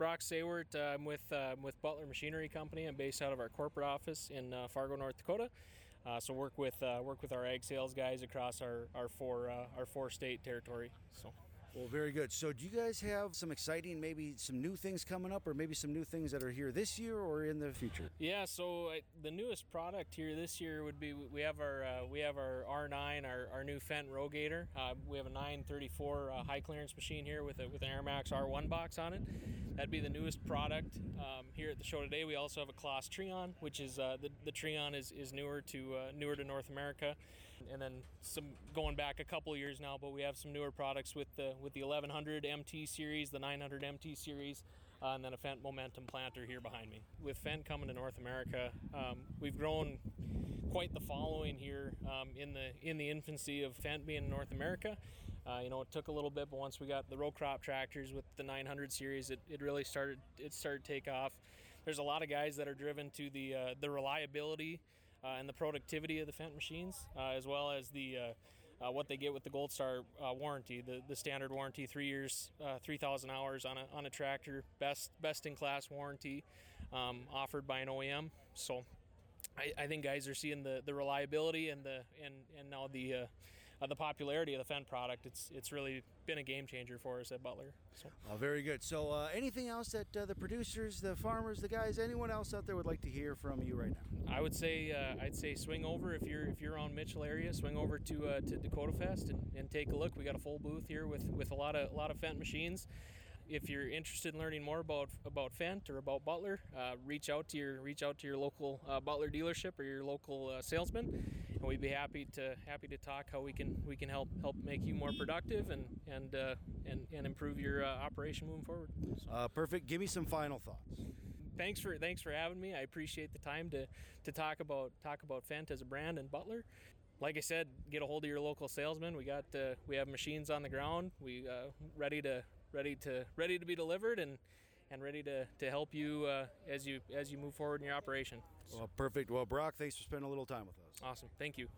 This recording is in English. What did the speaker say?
Brock Saewert. Uh, I'm with uh, with Butler Machinery Company. I'm based out of our corporate office in uh, Fargo, North Dakota. Uh, so work with uh, work with our ag sales guys across our our four our four state territory. So. Well, very good. So, do you guys have some exciting, maybe some new things coming up, or maybe some new things that are here this year or in the future? Yeah. So uh, the newest product here this year would be we have our uh, we have our R9, our, our new Fendt Rogator. Uh, we have a 934 uh, high clearance machine here with a with an AirMax R1 box on it. That'd be the newest product um, here at the show today. We also have a Claas Trion, which is uh, the the Trion is, is newer to uh, newer to North America, and then some going back a couple years now. But we have some newer products with the with the 1100 MT series, the 900 MT series, uh, and then a Fendt Momentum planter here behind me. With Fendt coming to North America, um, we've grown quite the following here um, in the in the infancy of Fendt being in North America. Uh, you know, it took a little bit, but once we got the row crop tractors with the 900 series, it, it really started it started to take off. There's a lot of guys that are driven to the uh, the reliability uh, and the productivity of the Fendt machines, uh, as well as the uh, uh, what they get with the Gold Star uh, warranty, the, the standard warranty, three years, uh, three thousand hours on a, on a tractor, best best in class warranty um, offered by an OEM. So I, I, think guys are seeing the, the reliability and the and, and now the uh, the popularity of the Fendt product. It's it's really been a game changer for us at Butler. So. Oh, very good. So uh, anything else that uh, the producers, the farmers, the guys, anyone else out there would like to hear from you right now? I would say uh, I'd say swing over if you're if you're on Mitchell area, swing over to uh, to Dakota Fest and, and take a look. We got a full booth here with with a lot of a lot of Fendt machines if you're interested in learning more about about Fendt or about Butler, uh, reach out to your reach out to your local uh, Butler dealership or your local uh, salesman, and we'd be happy to happy to talk how we can we can help help make you more productive and and uh, and, and improve your uh, operation moving forward. So. Uh, perfect. Give me some final thoughts. Thanks for thanks for having me. I appreciate the time to to talk about talk about Fendt as a brand and Butler like I said, get a hold of your local salesman. We got uh, we have machines on the ground. We uh, ready to ready to ready to be delivered and and ready to, to help you uh, as you as you move forward in your operation. Well, perfect. Well, Brock, thanks for spending a little time with us. Awesome. Thank you.